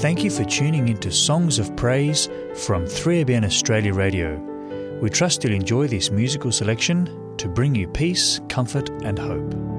Thank you for tuning into Songs of Praise from 3ABN Australia Radio. We trust you'll enjoy this musical selection to bring you peace, comfort, and hope.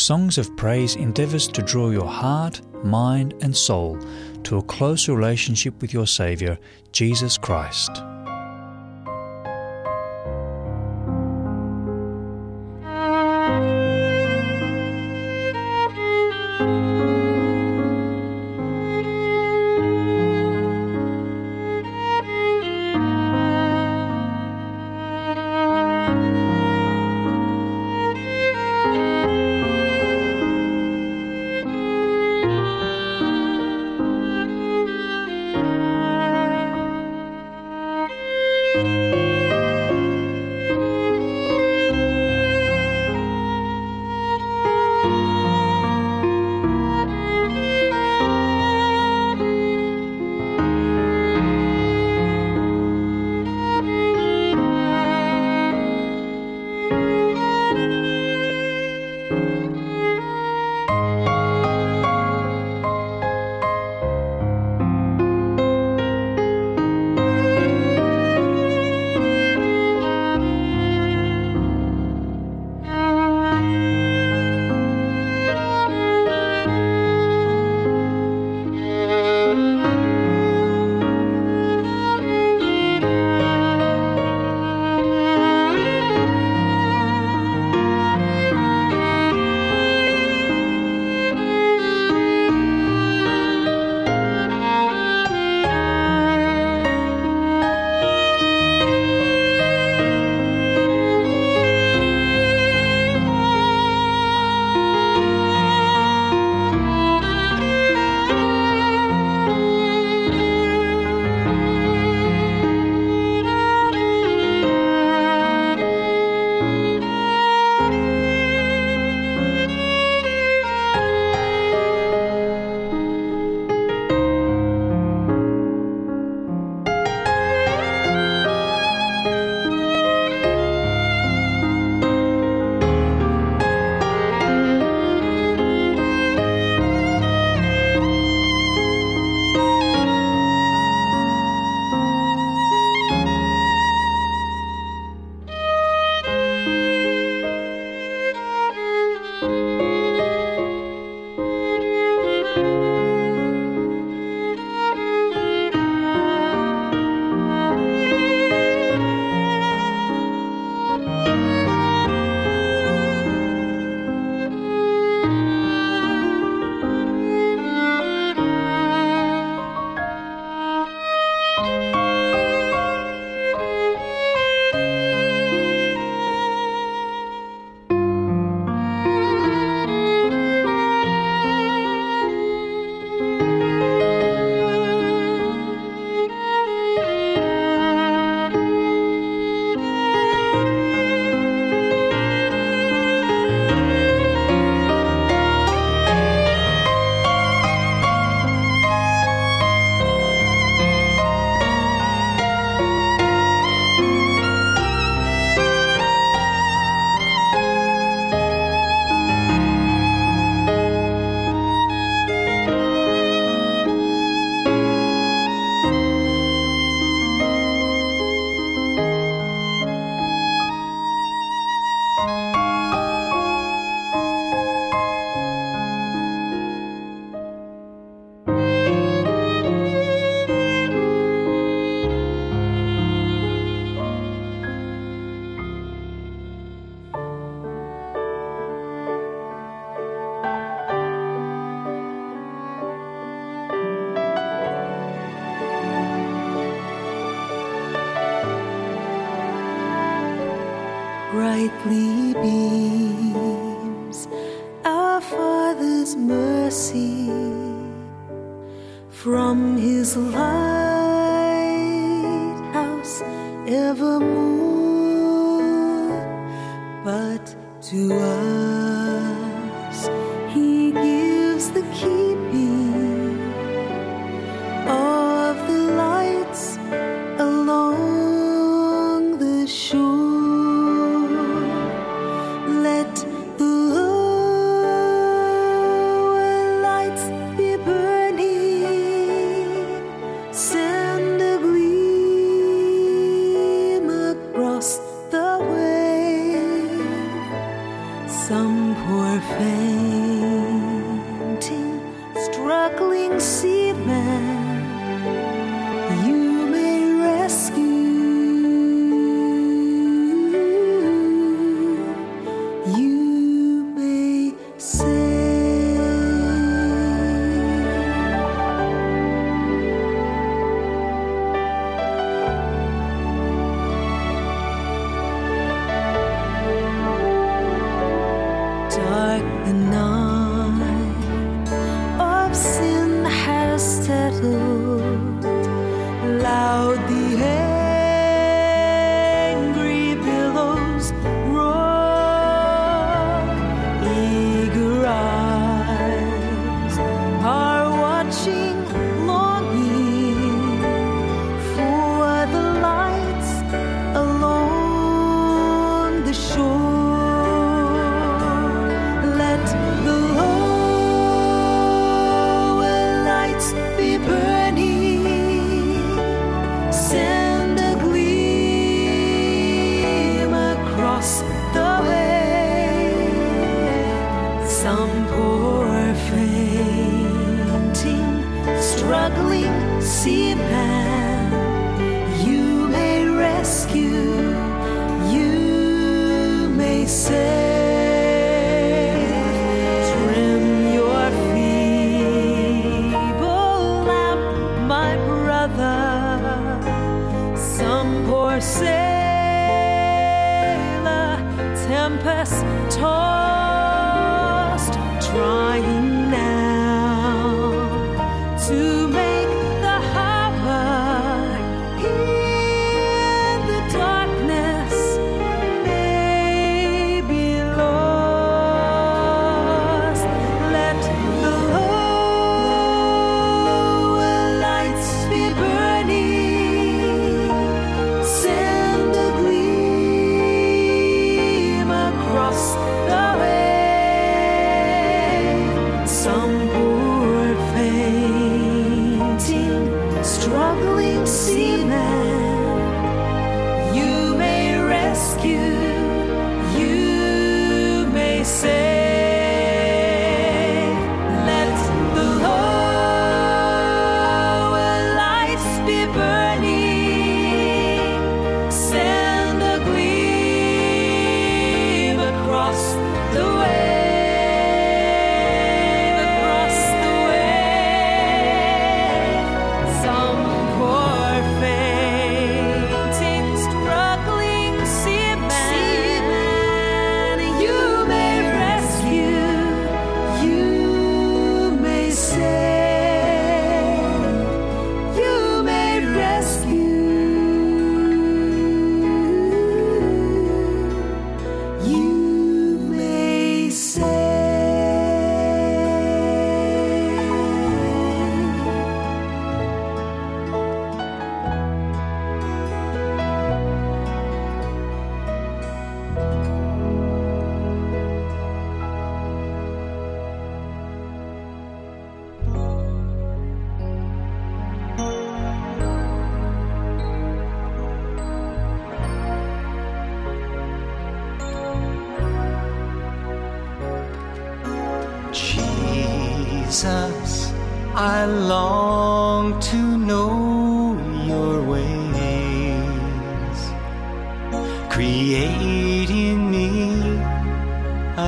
Songs of Praise endeavours to draw your heart, mind, and soul to a close relationship with your Saviour, Jesus Christ. Brightly beams our Father's mercy from his lighthouse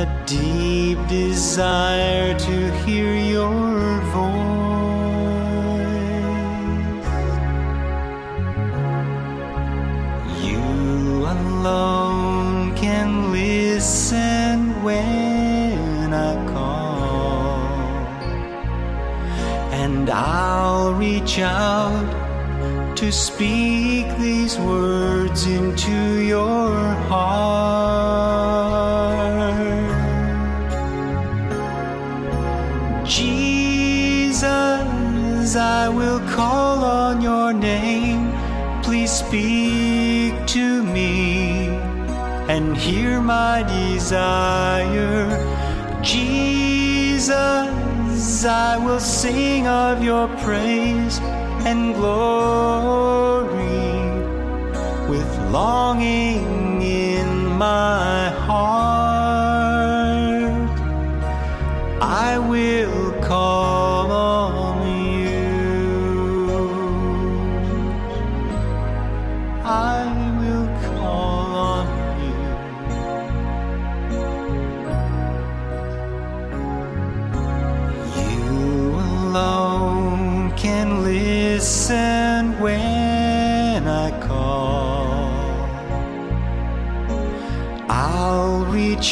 a deep desire to hear your voice. You alone can listen when I call, and I'll reach out to speak these words into your heart. speak to me and hear my desire. Jesus, I will sing of your praise and glory with longing in my heart. I will call.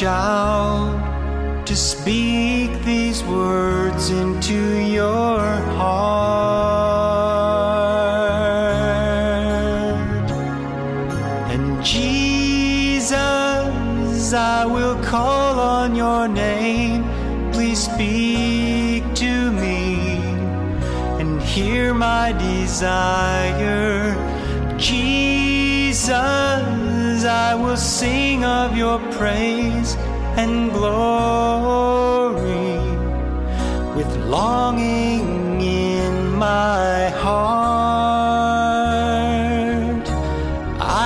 Shout to speak these words into your heart. And Jesus, I will call on your name. Please speak to me and hear my desire. Jesus, I will sing of your praise and glory with longing in my heart.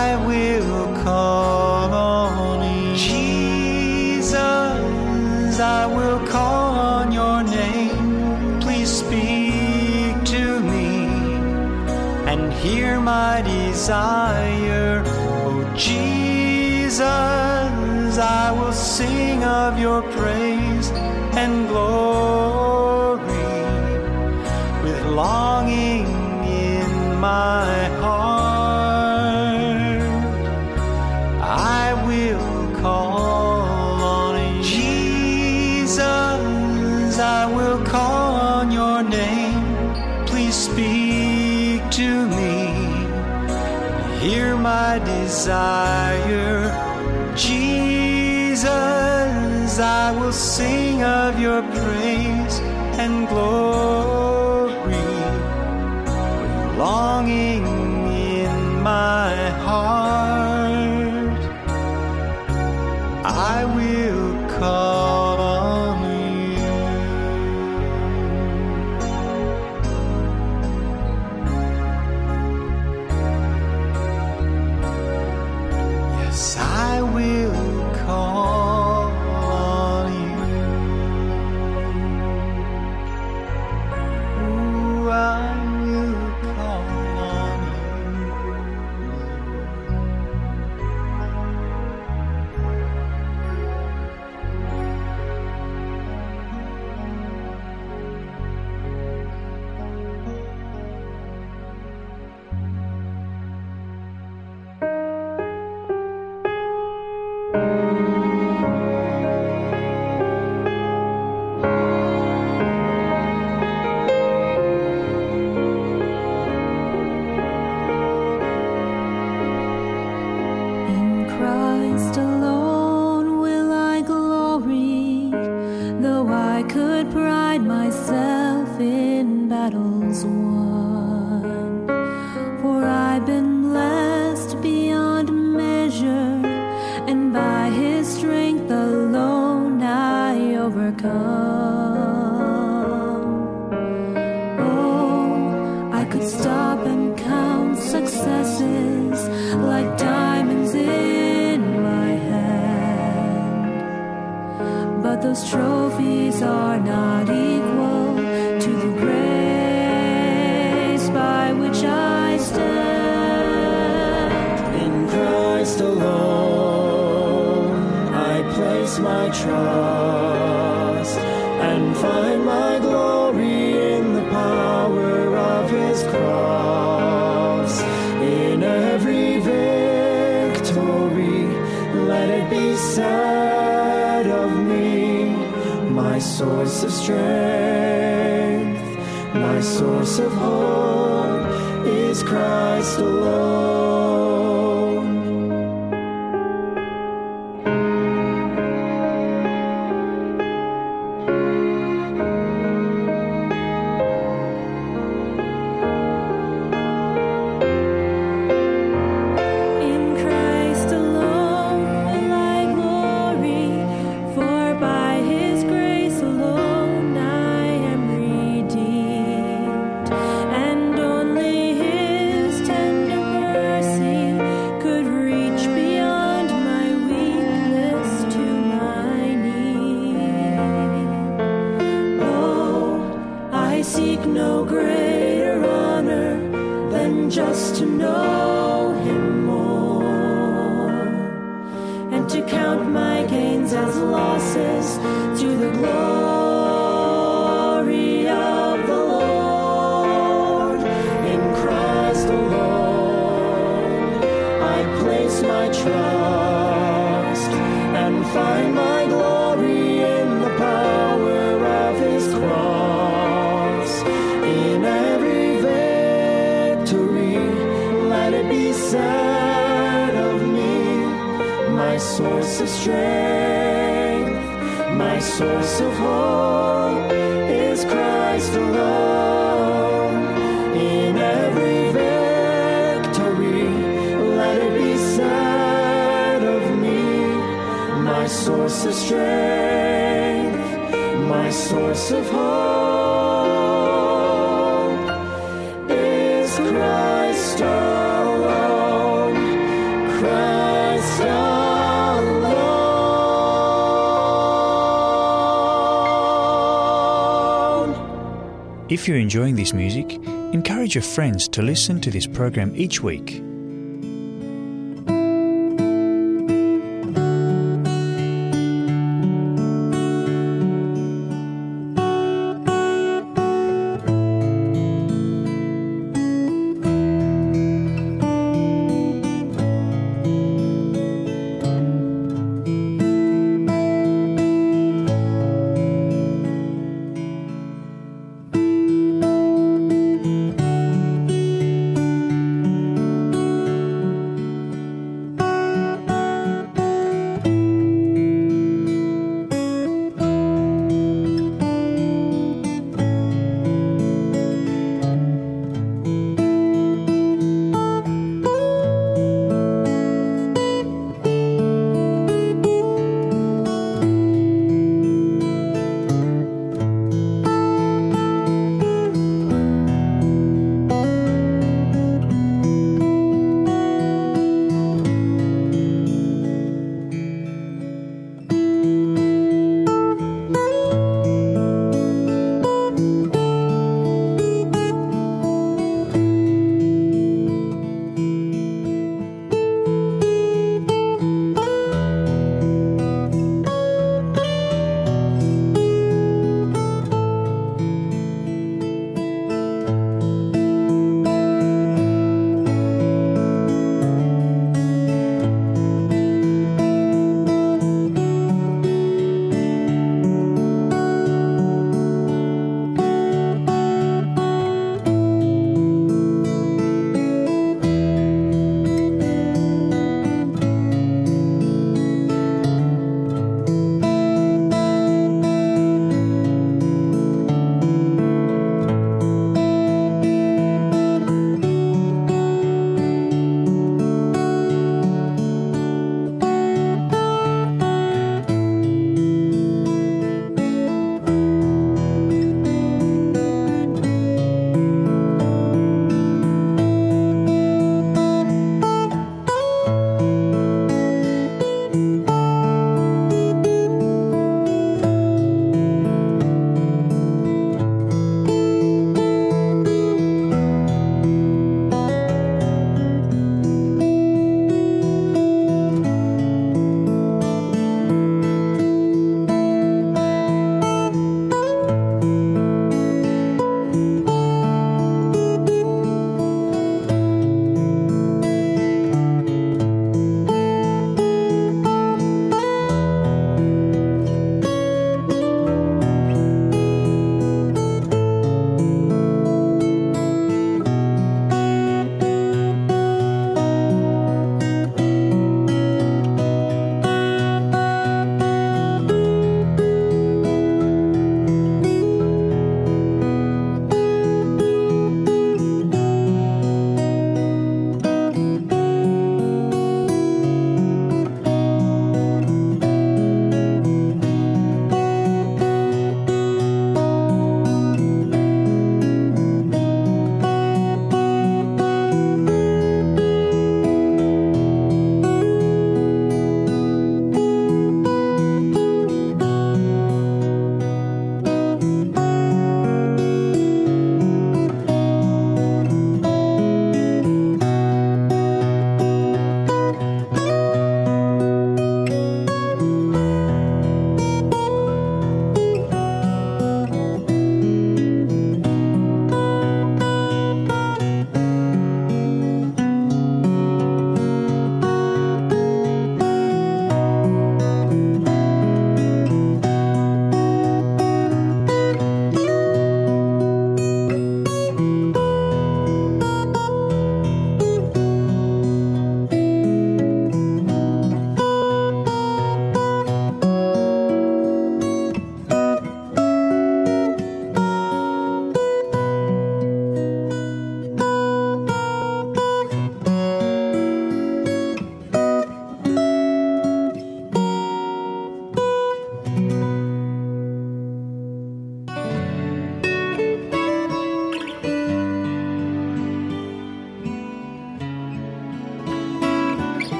I will call on Jesus, I will call on your name. Please speak to me and hear my desire. I will sing of your praise and glory. glory. place my trust and find my glory in the power of his cross. In every victory, let it be said of me, my source of strength, my source of hope is Christ alone. you're enjoying this music, encourage your friends to listen to this program each week.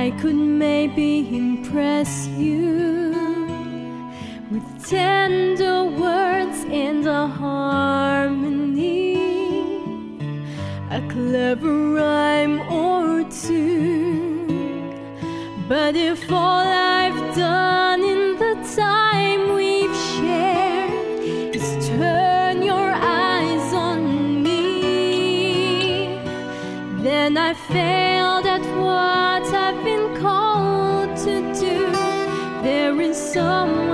I could maybe impress you with tender words and a harmony, a clever rhyme or two. But if all I've done in the time we've shared is turn your eyes on me, then I fail. Someone.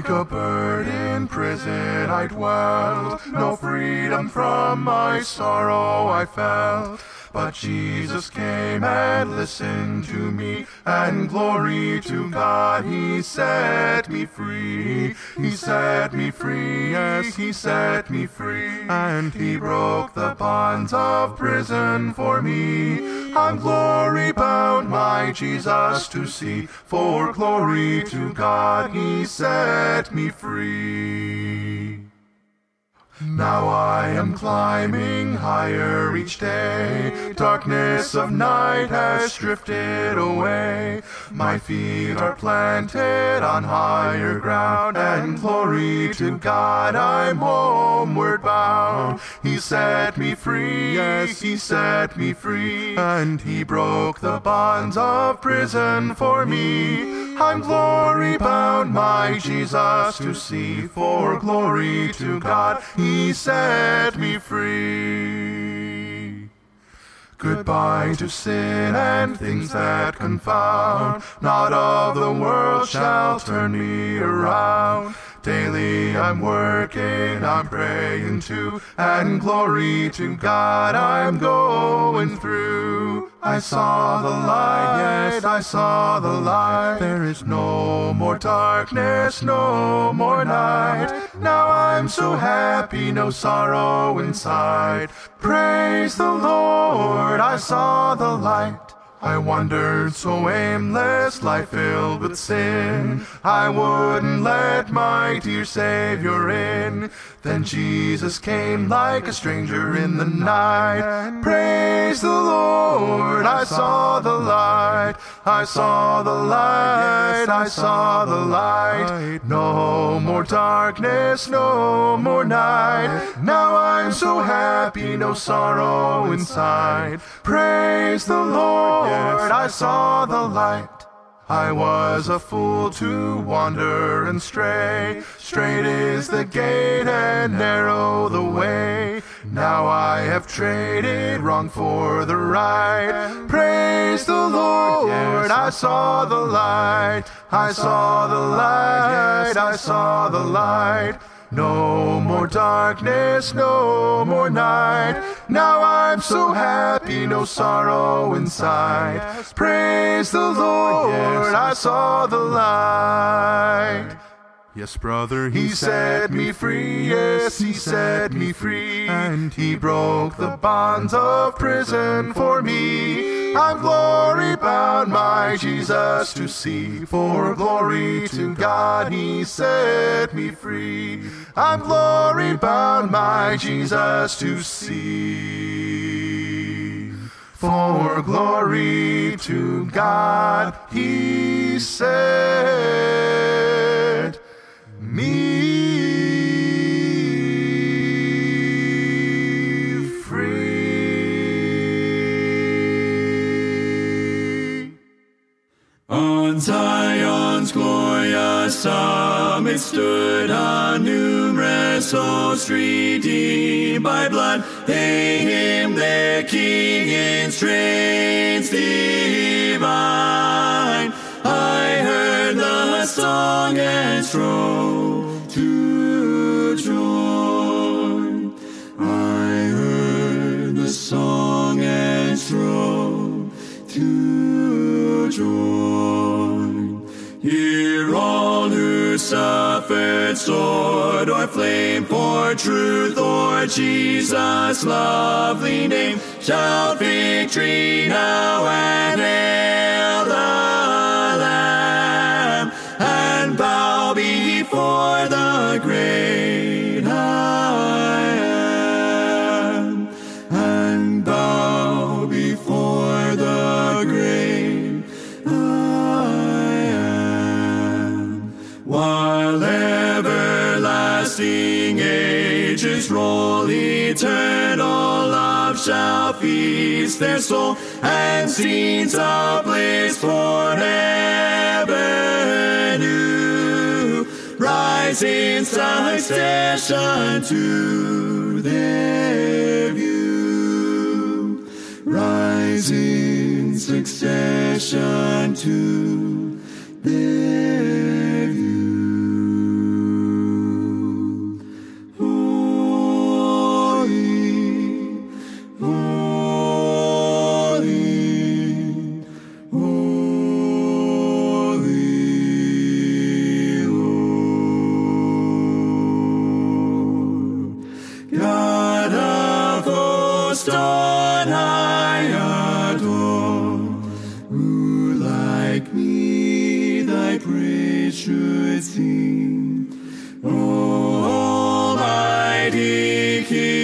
Like a bird in prison I dwelt, No freedom from my sorrow I felt. But Jesus came and listened to me, and glory to God, He set me free. He set me free, yes, He set me free, and He broke the bonds of prison for me. I'm glory bound, my Jesus to see, for glory to God, He set me free. Now I am climbing higher each day. Darkness of night has drifted away. My feet are planted on higher ground, and glory to God, I'm homeward bound. He set me free, yes, He set me free, and He broke the bonds of prison for me. I'm glory bound, my Jesus to see, for glory to God, He set me free. Goodbye to sin and things that confound. Not of the world shall turn me around. Daily I'm working, I'm praying too, and glory to God I'm going through. I saw the light, yes, I saw the light. There is no more darkness, no more night. Now I'm so happy, no sorrow inside. Praise the Lord, I saw the light. I wandered so aimless, life filled with sin. I wouldn't let my dear Savior in. Then Jesus came like a stranger in the night. Praise the Lord, I saw the light. I saw the light, I saw the light. No more darkness, no more night. Now I'm so happy, no sorrow inside. Praise the Lord, I saw the light. I was a fool to wander and stray. Straight is the gate and narrow the way. Now I have traded wrong for the right. Praise the Lord, I saw the light. I saw the light, I saw the light. No more darkness, no more night. Now I'm so happy, no sorrow inside. Praise the Lord, I saw the light. Yes, brother, he set me free. Yes, he set me free. And he broke the bonds of prison for me. I'm glory bound, my Jesus to see. For glory to God, he set me free. I'm glory bound, my Jesus to see. For glory to God, he set me free. On Zion's glorious summit stood a numerous host redeemed by blood. Hail him, their King in strains divine. Song and strove to join. I heard the song and strove to join. Hear all who suffered sword or flame for truth or Jesus' lovely name. Shout victory now and hail shall feast their soul and scenes of bliss new rise in succession to their view. Rise in succession to their King.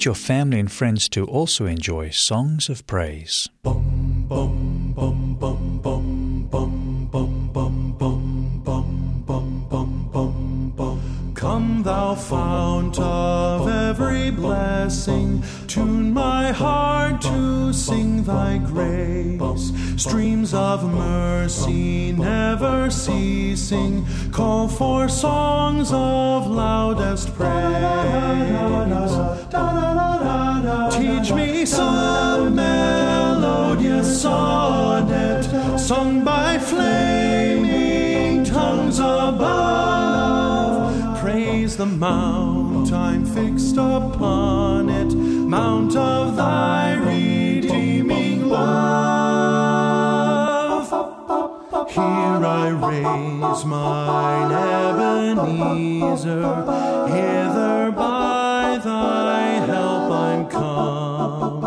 invite your family and friends to also enjoy Songs of Praise. Mount I'm fixed upon it, Mount of thy redeeming love. Here I raise mine Ebenezer, hither by thy help I'm come,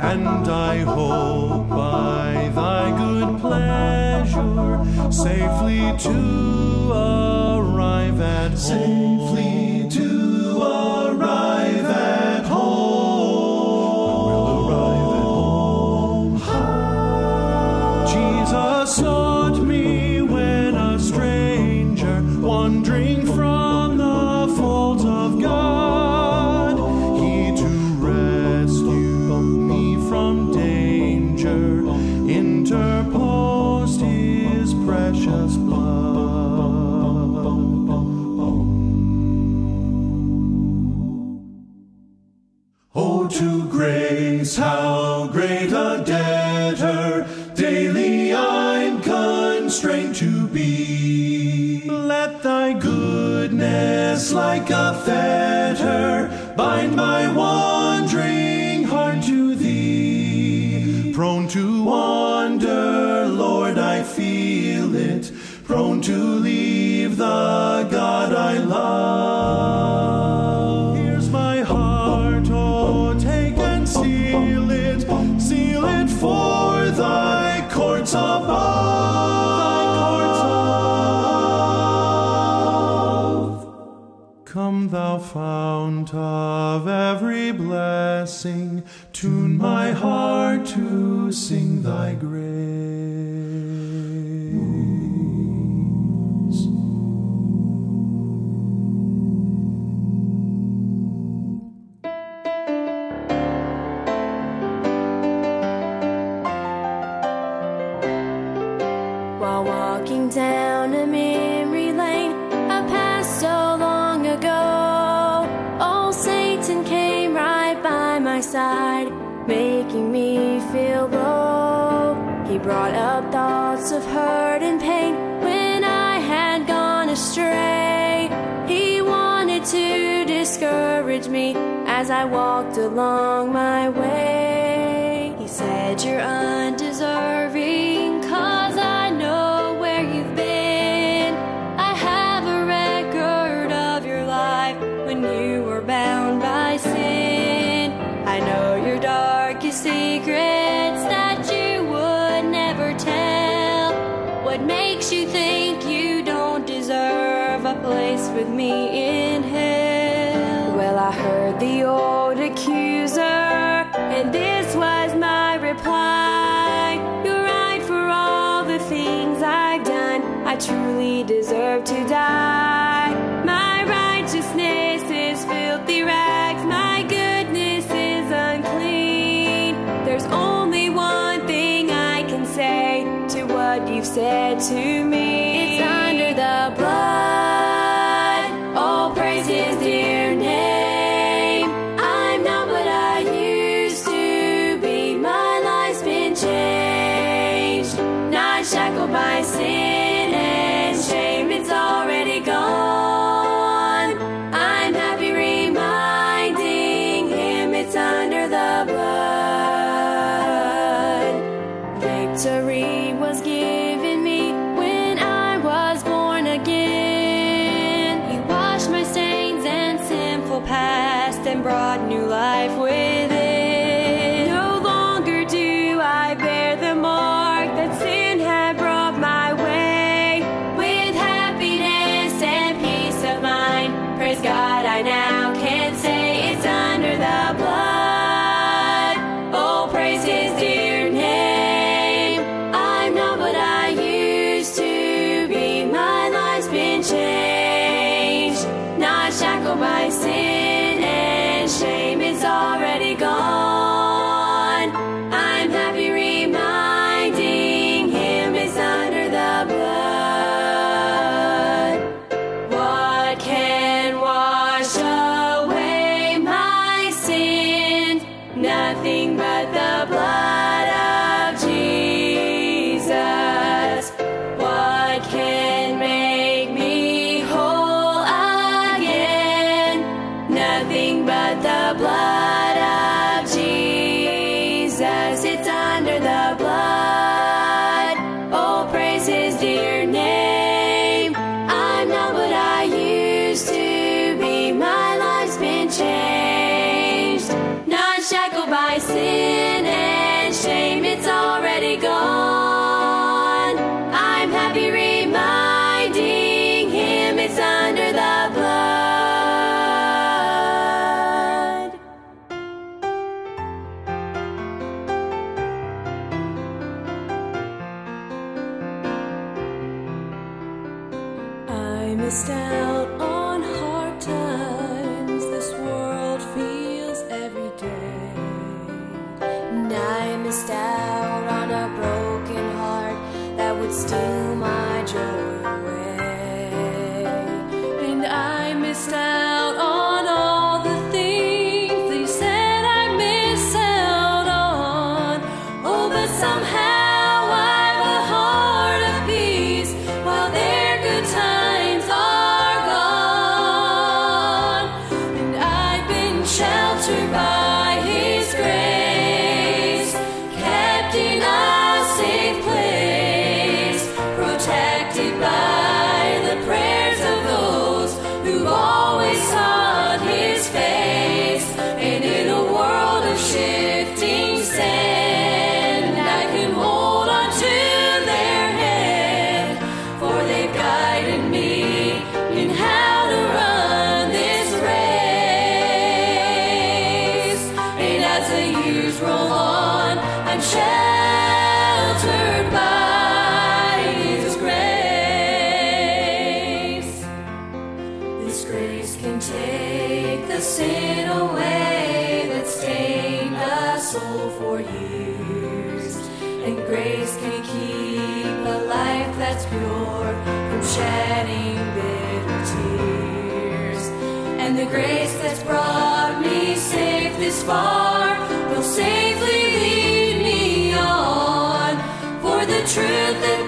and I hope by thy good pleasure safely to Oh, to grace how great a debtor daily I'm constrained to be. Let thy goodness, like a fetter, bind my want. fount of every blessing, tune my heart to sing thy grace. As I walked along my way, He said you're un- you've said to me. It's under the blood. would steal my joy away, and I missed out. grace that's brought me safe this far will safely lead me on. For the truth that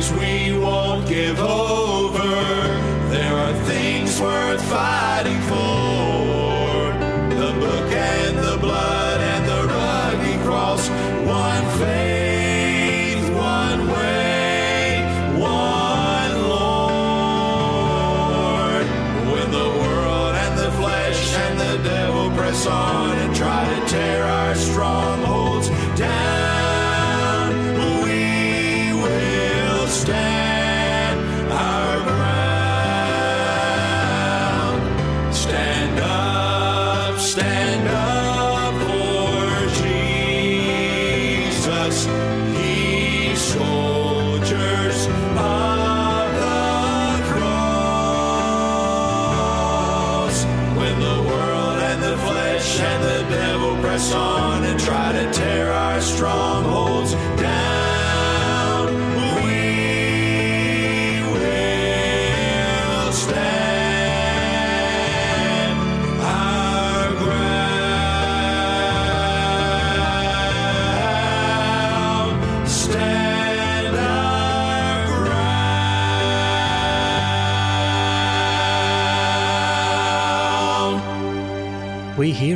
things we won't give over. There are things worth fighting for.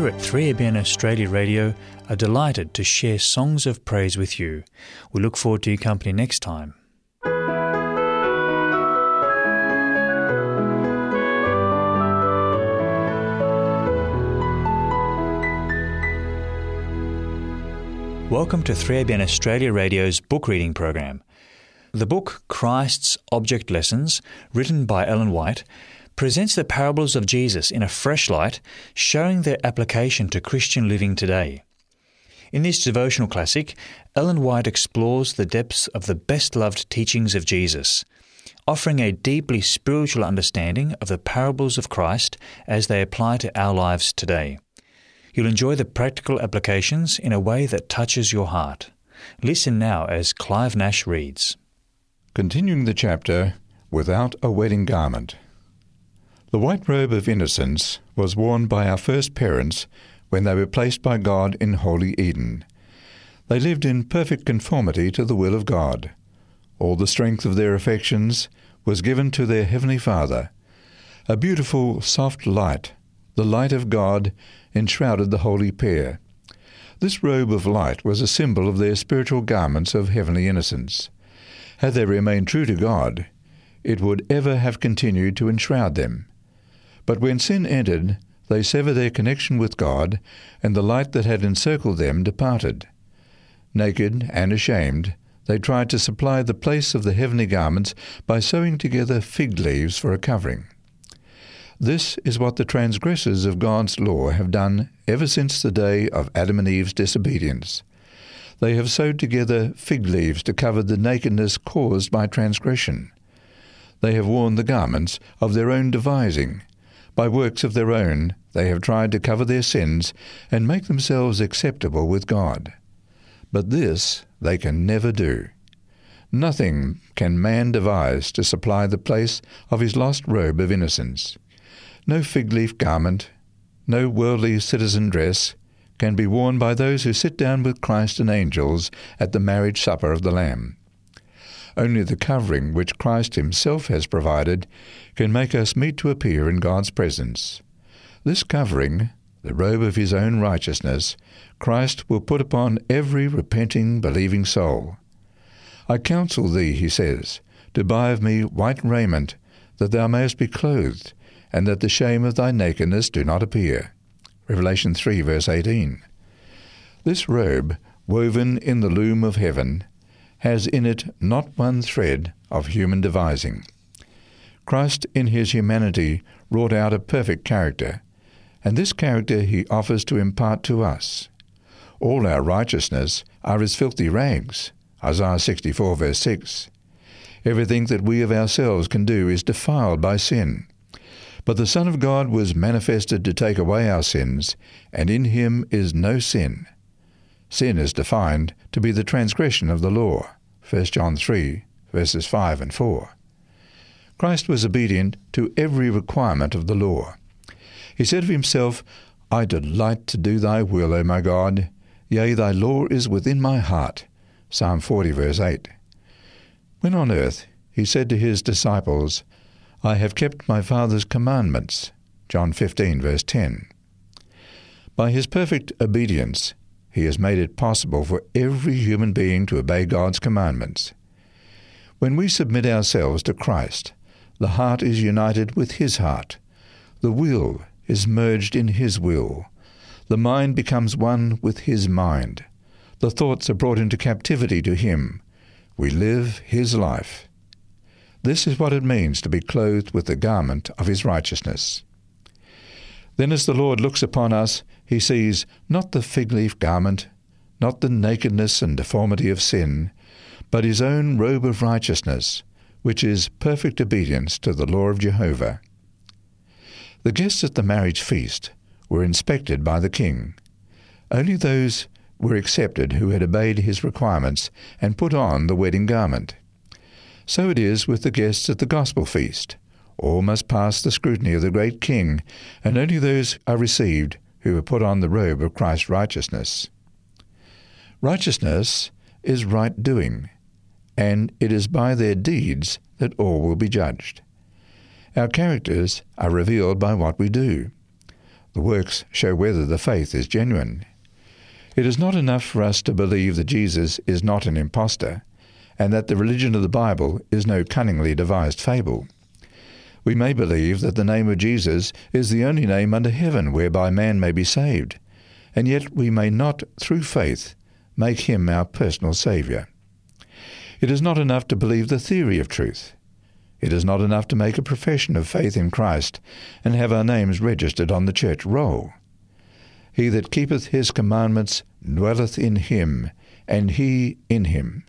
Here at 3ABN Australia Radio are delighted to share songs of praise with you. We look forward to your company next time. Welcome to 3ABN Australia Radio's book reading program. The book Christ's Object Lessons, written by Ellen White, presents the parables of Jesus in a fresh light, showing their application to Christian living today. In this devotional classic, Ellen White explores the depths of the best loved teachings of Jesus, offering a deeply spiritual understanding of the parables of Christ as they apply to our lives today. You'll enjoy the practical applications in a way that touches your heart. Listen now as Clive Nash reads. Continuing the chapter, Without a Wedding Garment. The white robe of innocence was worn by our first parents when they were placed by God in Holy Eden. They lived in perfect conformity to the will of God. All the strength of their affections was given to their Heavenly Father. A beautiful, soft light, the light of God, enshrouded the holy pair. This robe of light was a symbol of their spiritual garments of heavenly innocence. Had they remained true to God, it would ever have continued to enshroud them. But when sin entered, they severed their connection with God, and the light that had encircled them departed. Naked and ashamed, they tried to supply the place of the heavenly garments by sewing together fig leaves for a covering. This is what the transgressors of God's law have done ever since the day of Adam and Eve's disobedience. They have sewed together fig leaves to cover the nakedness caused by transgression. They have worn the garments of their own devising. By works of their own, they have tried to cover their sins and make themselves acceptable with God. But this they can never do. Nothing can man devise to supply the place of his lost robe of innocence. No fig leaf garment, no worldly citizen dress can be worn by those who sit down with Christ and angels at the marriage supper of the Lamb. Only the covering which Christ Himself has provided can make us meet to appear in God's presence. This covering, the robe of His own righteousness, Christ will put upon every repenting, believing soul. I counsel thee, he says, to buy of me white raiment, that thou mayest be clothed, and that the shame of thy nakedness do not appear. Revelation 3, verse 18. This robe, woven in the loom of heaven, has in it not one thread of human devising. Christ, in his humanity, wrought out a perfect character, and this character he offers to impart to us. All our righteousness are as filthy rags. Isaiah 64, verse 6. Everything that we of ourselves can do is defiled by sin. But the Son of God was manifested to take away our sins, and in him is no sin. Sin is defined to be the transgression of the law. 1 John 3, verses 5 and 4. Christ was obedient to every requirement of the law. He said of himself, I delight to do thy will, O my God. Yea, thy law is within my heart. Psalm 40, verse 8. When on earth, he said to his disciples, I have kept my Father's commandments. John 15, verse 10. By his perfect obedience, he has made it possible for every human being to obey God's commandments. When we submit ourselves to Christ, the heart is united with his heart. The will is merged in his will. The mind becomes one with his mind. The thoughts are brought into captivity to him. We live his life. This is what it means to be clothed with the garment of his righteousness. Then, as the Lord looks upon us, he sees not the fig leaf garment, not the nakedness and deformity of sin, but his own robe of righteousness, which is perfect obedience to the law of Jehovah. The guests at the marriage feast were inspected by the king. Only those were accepted who had obeyed his requirements and put on the wedding garment. So it is with the guests at the gospel feast. All must pass the scrutiny of the great King, and only those are received who have put on the robe of Christ's righteousness. Righteousness is right doing, and it is by their deeds that all will be judged. Our characters are revealed by what we do. The works show whether the faith is genuine. It is not enough for us to believe that Jesus is not an impostor, and that the religion of the Bible is no cunningly devised fable. We may believe that the name of Jesus is the only name under heaven whereby man may be saved, and yet we may not, through faith, make him our personal Saviour. It is not enough to believe the theory of truth. It is not enough to make a profession of faith in Christ and have our names registered on the church roll. He that keepeth his commandments dwelleth in him, and he in him.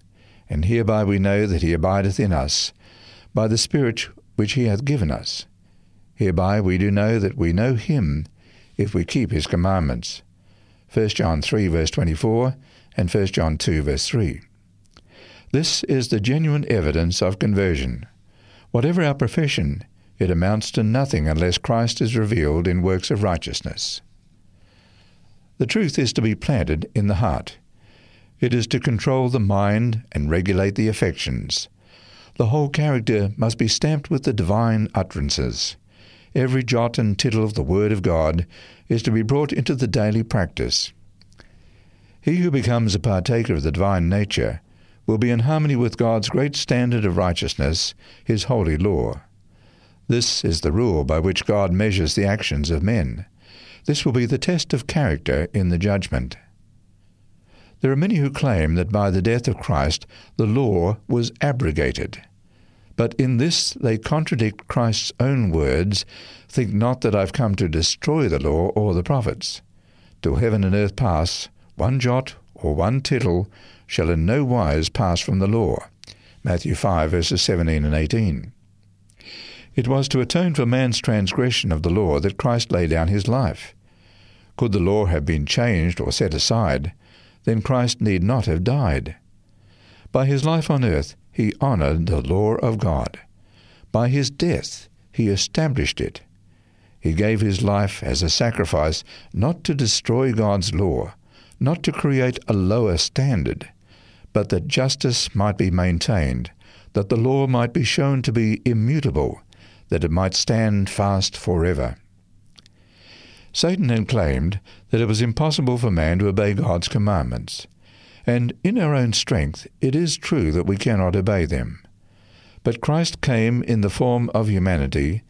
And hereby we know that he abideth in us, by the Spirit which he hath given us. Hereby we do know that we know him, if we keep his commandments. 1 John 3, verse 24, and 1 John 2, verse 3. This is the genuine evidence of conversion. Whatever our profession, it amounts to nothing unless Christ is revealed in works of righteousness. The truth is to be planted in the heart. It is to control the mind and regulate the affections. The whole character must be stamped with the divine utterances. Every jot and tittle of the Word of God is to be brought into the daily practice. He who becomes a partaker of the divine nature will be in harmony with God's great standard of righteousness, His holy law. This is the rule by which God measures the actions of men. This will be the test of character in the judgment. There are many who claim that by the death of Christ the law was abrogated. But in this they contradict Christ's own words Think not that I've come to destroy the law or the prophets. Till heaven and earth pass, one jot or one tittle shall in no wise pass from the law. Matthew 5, verses 17 and 18. It was to atone for man's transgression of the law that Christ laid down his life. Could the law have been changed or set aside, then Christ need not have died. By his life on earth, he honored the law of God. By his death, he established it. He gave his life as a sacrifice not to destroy God's law, not to create a lower standard, but that justice might be maintained, that the law might be shown to be immutable, that it might stand fast forever. Satan had claimed that it was impossible for man to obey God's commandments, and in our own strength it is true that we cannot obey them. But Christ came in the form of humanity,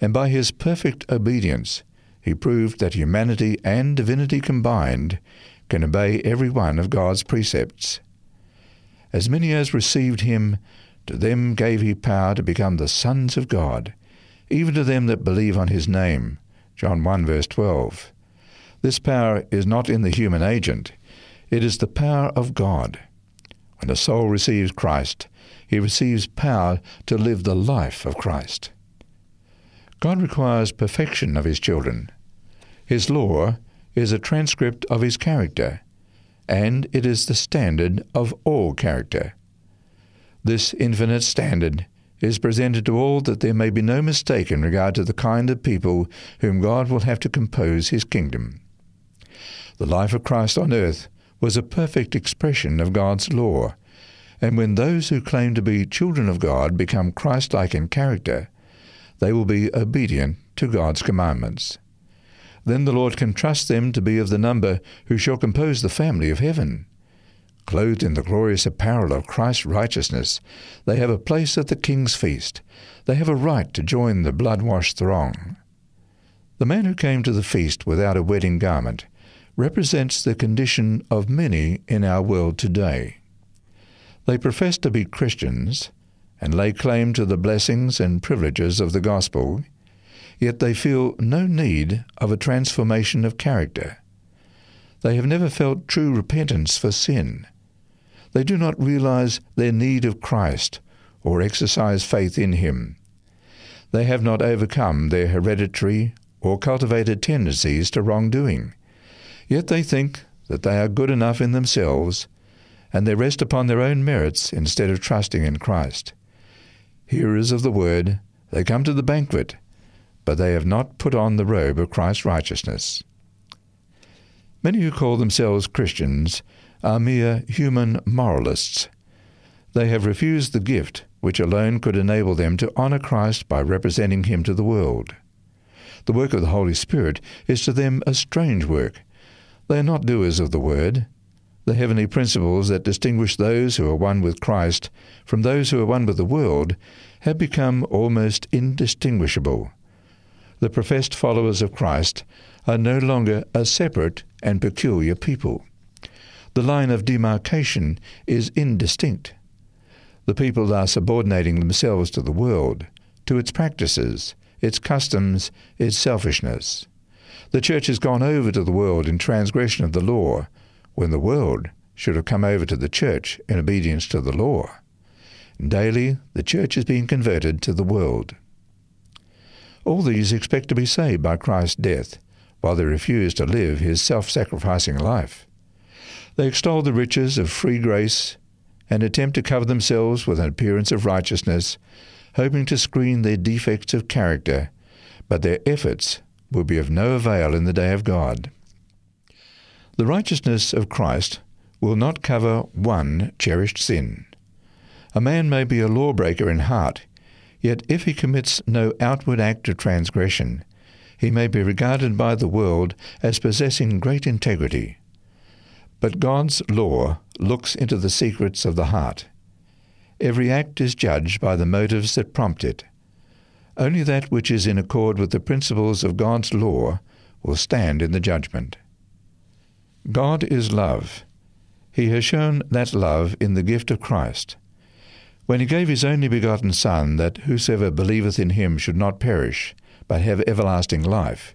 and by his perfect obedience he proved that humanity and divinity combined can obey every one of God's precepts. As many as received him, to them gave he power to become the sons of God, even to them that believe on his name. John 1 verse 12. This power is not in the human agent, it is the power of God. When a soul receives Christ, he receives power to live the life of Christ. God requires perfection of his children. His law is a transcript of his character, and it is the standard of all character. This infinite standard is presented to all that there may be no mistake in regard to the kind of people whom God will have to compose his kingdom. The life of Christ on earth was a perfect expression of God's law, and when those who claim to be children of God become Christ like in character, they will be obedient to God's commandments. Then the Lord can trust them to be of the number who shall compose the family of heaven. Clothed in the glorious apparel of Christ's righteousness, they have a place at the King's feast. They have a right to join the blood washed throng. The man who came to the feast without a wedding garment represents the condition of many in our world today. They profess to be Christians and lay claim to the blessings and privileges of the gospel, yet they feel no need of a transformation of character. They have never felt true repentance for sin. They do not realize their need of Christ or exercise faith in Him. They have not overcome their hereditary or cultivated tendencies to wrongdoing. Yet they think that they are good enough in themselves, and they rest upon their own merits instead of trusting in Christ. Hearers of the word, they come to the banquet, but they have not put on the robe of Christ's righteousness. Many who call themselves Christians are mere human moralists. They have refused the gift which alone could enable them to honor Christ by representing him to the world. The work of the Holy Spirit is to them a strange work. They are not doers of the word. The heavenly principles that distinguish those who are one with Christ from those who are one with the world have become almost indistinguishable. The professed followers of Christ are no longer a separate and peculiar people. The line of demarcation is indistinct. The people are subordinating themselves to the world, to its practices, its customs, its selfishness. The church has gone over to the world in transgression of the law, when the world should have come over to the church in obedience to the law. Daily, the church is being converted to the world. All these expect to be saved by Christ's death, while they refuse to live his self sacrificing life. They extol the riches of free grace and attempt to cover themselves with an appearance of righteousness, hoping to screen their defects of character, but their efforts will be of no avail in the day of God. The righteousness of Christ will not cover one cherished sin. A man may be a lawbreaker in heart, yet if he commits no outward act of transgression, he may be regarded by the world as possessing great integrity. But God's law looks into the secrets of the heart. Every act is judged by the motives that prompt it. Only that which is in accord with the principles of God's law will stand in the judgment. God is love. He has shown that love in the gift of Christ. When he gave his only begotten Son, that whosoever believeth in him should not perish, but have everlasting life,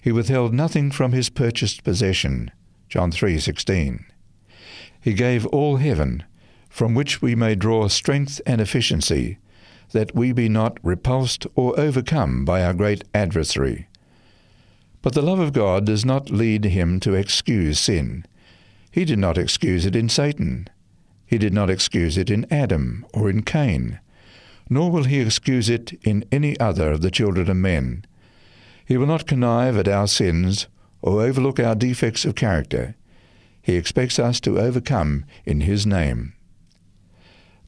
he withheld nothing from his purchased possession. John 3:16. He gave all heaven, from which we may draw strength and efficiency, that we be not repulsed or overcome by our great adversary. But the love of God does not lead him to excuse sin. He did not excuse it in Satan. He did not excuse it in Adam or in Cain. Nor will he excuse it in any other of the children of men. He will not connive at our sins or overlook our defects of character. He expects us to overcome in his name.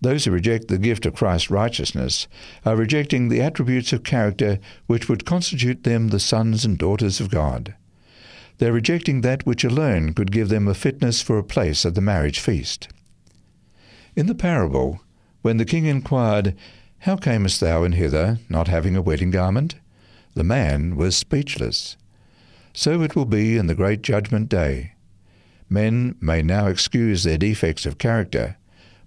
Those who reject the gift of Christ's righteousness are rejecting the attributes of character which would constitute them the sons and daughters of God. They are rejecting that which alone could give them a fitness for a place at the marriage feast. In the parable, when the king inquired, How camest thou in hither, not having a wedding garment? The man was speechless. So it will be in the great judgment day. Men may now excuse their defects of character,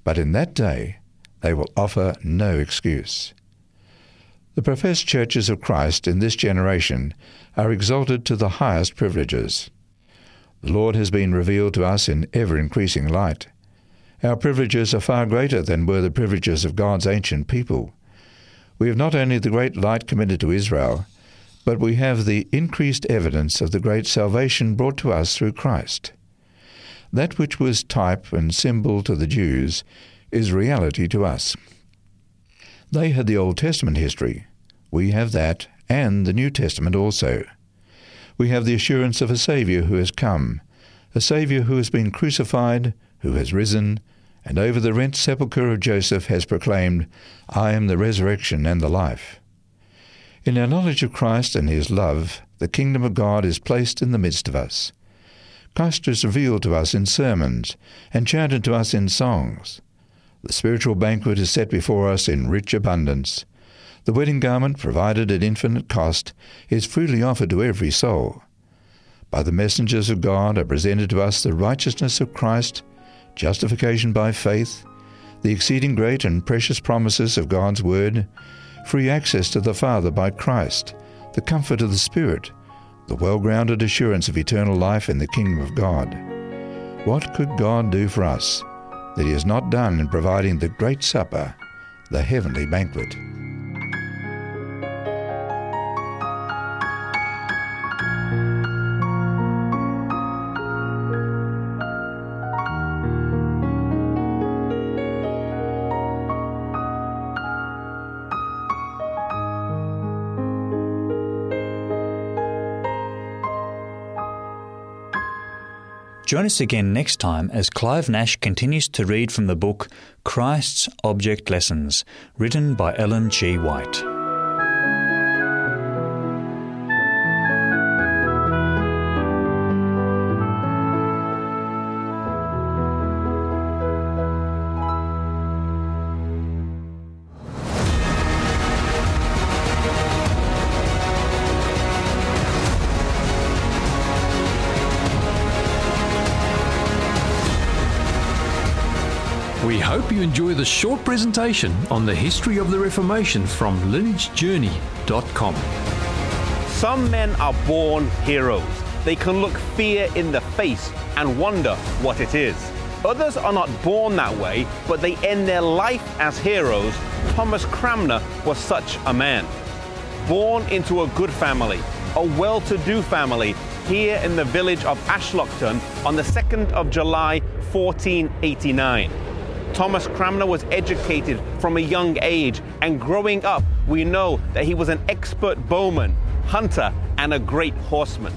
but in that day they will offer no excuse. The professed churches of Christ in this generation are exalted to the highest privileges. The Lord has been revealed to us in ever increasing light. Our privileges are far greater than were the privileges of God's ancient people. We have not only the great light committed to Israel, but we have the increased evidence of the great salvation brought to us through Christ. That which was type and symbol to the Jews is reality to us. They had the Old Testament history. We have that, and the New Testament also. We have the assurance of a Saviour who has come, a Saviour who has been crucified, who has risen, and over the rent sepulchre of Joseph has proclaimed, I am the resurrection and the life. In our knowledge of Christ and his love, the kingdom of God is placed in the midst of us. Christ is revealed to us in sermons and chanted to us in songs. The spiritual banquet is set before us in rich abundance. The wedding garment, provided at infinite cost, is freely offered to every soul. By the messengers of God are presented to us the righteousness of Christ, justification by faith, the exceeding great and precious promises of God's Word, free access to the Father by Christ, the comfort of the Spirit, the well grounded assurance of eternal life in the kingdom of God. What could God do for us that He has not done in providing the great supper, the heavenly banquet? Join us again next time as Clive Nash continues to read from the book Christ's Object Lessons, written by Ellen G. White. Hope you enjoy the short presentation on the history of the Reformation from lineagejourney.com. Some men are born heroes. They can look fear in the face and wonder what it is. Others are not born that way, but they end their life as heroes. Thomas Cranmer was such a man. Born into a good family, a well to do family, here in the village of Aslockton on the 2nd of July 1489. Thomas Cranmer was educated from a young age, and growing up, we know that he was an expert bowman, hunter, and a great horseman.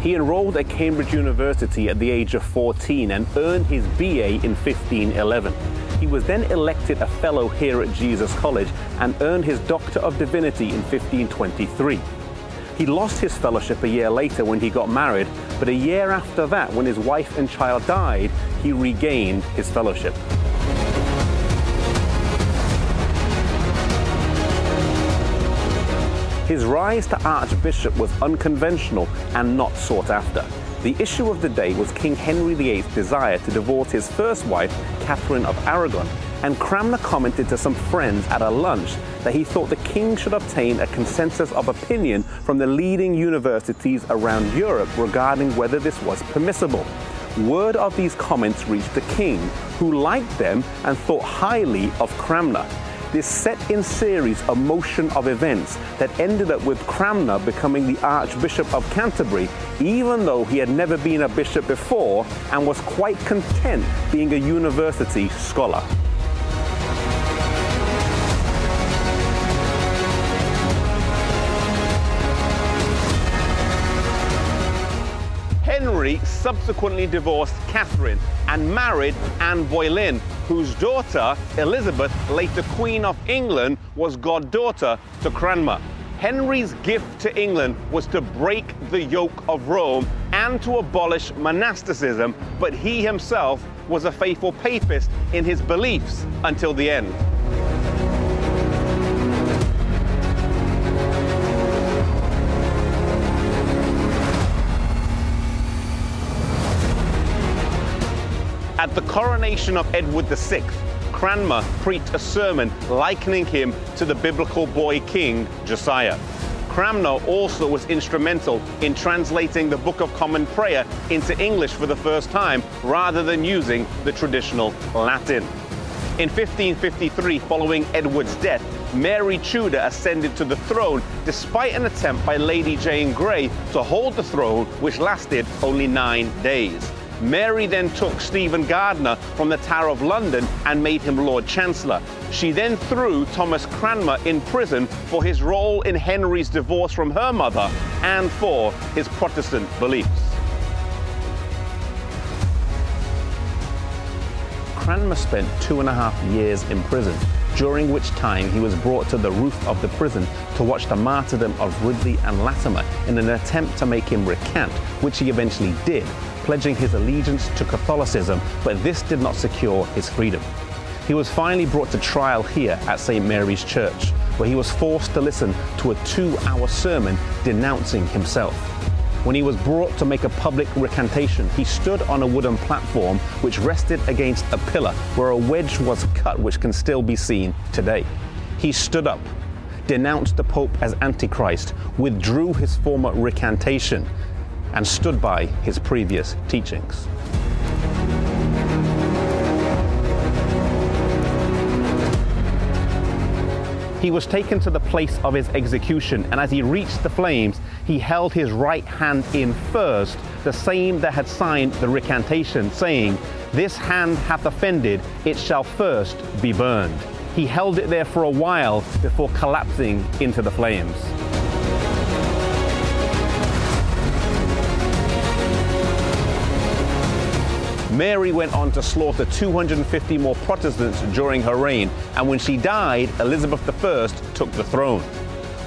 He enrolled at Cambridge University at the age of 14 and earned his BA in 1511. He was then elected a fellow here at Jesus College and earned his Doctor of Divinity in 1523. He lost his fellowship a year later when he got married, but a year after that, when his wife and child died, he regained his fellowship. His rise to Archbishop was unconventional and not sought after. The issue of the day was King Henry VIII's desire to divorce his first wife, Catherine of Aragon, and Cranmer commented to some friends at a lunch that he thought the king should obtain a consensus of opinion from the leading universities around Europe regarding whether this was permissible. Word of these comments reached the king, who liked them and thought highly of Cranmer. This set in series a motion of events that ended up with Cranmer becoming the Archbishop of Canterbury, even though he had never been a bishop before and was quite content being a university scholar. Henry subsequently divorced Catherine and married Anne Boleyn, whose daughter, Elizabeth, later Queen of England, was goddaughter to Cranmer. Henry's gift to England was to break the yoke of Rome and to abolish monasticism, but he himself was a faithful papist in his beliefs until the end. At the coronation of Edward VI, Cranmer preached a sermon likening him to the biblical boy king Josiah. Cranmer also was instrumental in translating the Book of Common Prayer into English for the first time rather than using the traditional Latin. In 1553, following Edward's death, Mary Tudor ascended to the throne despite an attempt by Lady Jane Grey to hold the throne, which lasted only nine days. Mary then took Stephen Gardiner from the Tower of London and made him Lord Chancellor. She then threw Thomas Cranmer in prison for his role in Henry's divorce from her mother and for his Protestant beliefs. Cranmer spent two and a half years in prison, during which time he was brought to the roof of the prison to watch the martyrdom of Ridley and Latimer in an attempt to make him recant, which he eventually did, pledging his allegiance to Catholicism, but this did not secure his freedom. He was finally brought to trial here at St. Mary's Church, where he was forced to listen to a two hour sermon denouncing himself. When he was brought to make a public recantation, he stood on a wooden platform which rested against a pillar where a wedge was cut, which can still be seen today. He stood up, denounced the Pope as Antichrist, withdrew his former recantation, and stood by his previous teachings. He was taken to the place of his execution, and as he reached the flames, he held his right hand in first, the same that had signed the recantation, saying, This hand hath offended, it shall first be burned. He held it there for a while before collapsing into the flames. Mary went on to slaughter 250 more Protestants during her reign, and when she died, Elizabeth I took the throne.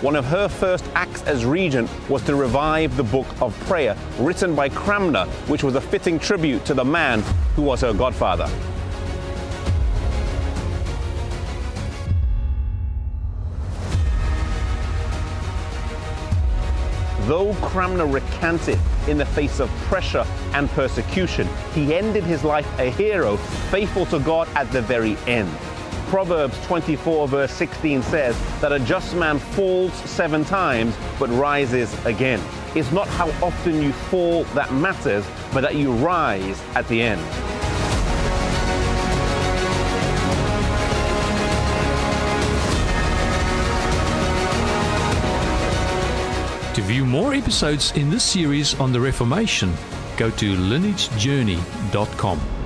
One of her first acts as regent was to revive the Book of Prayer, written by Cranmer, which was a fitting tribute to the man who was her godfather. Though Cranmer recanted in the face of pressure and persecution, he ended his life a hero, faithful to God at the very end. Proverbs 24, verse 16 says that a just man falls seven times but rises again. It's not how often you fall that matters, but that you rise at the end. More episodes in this series on the Reformation, go to lineagejourney.com.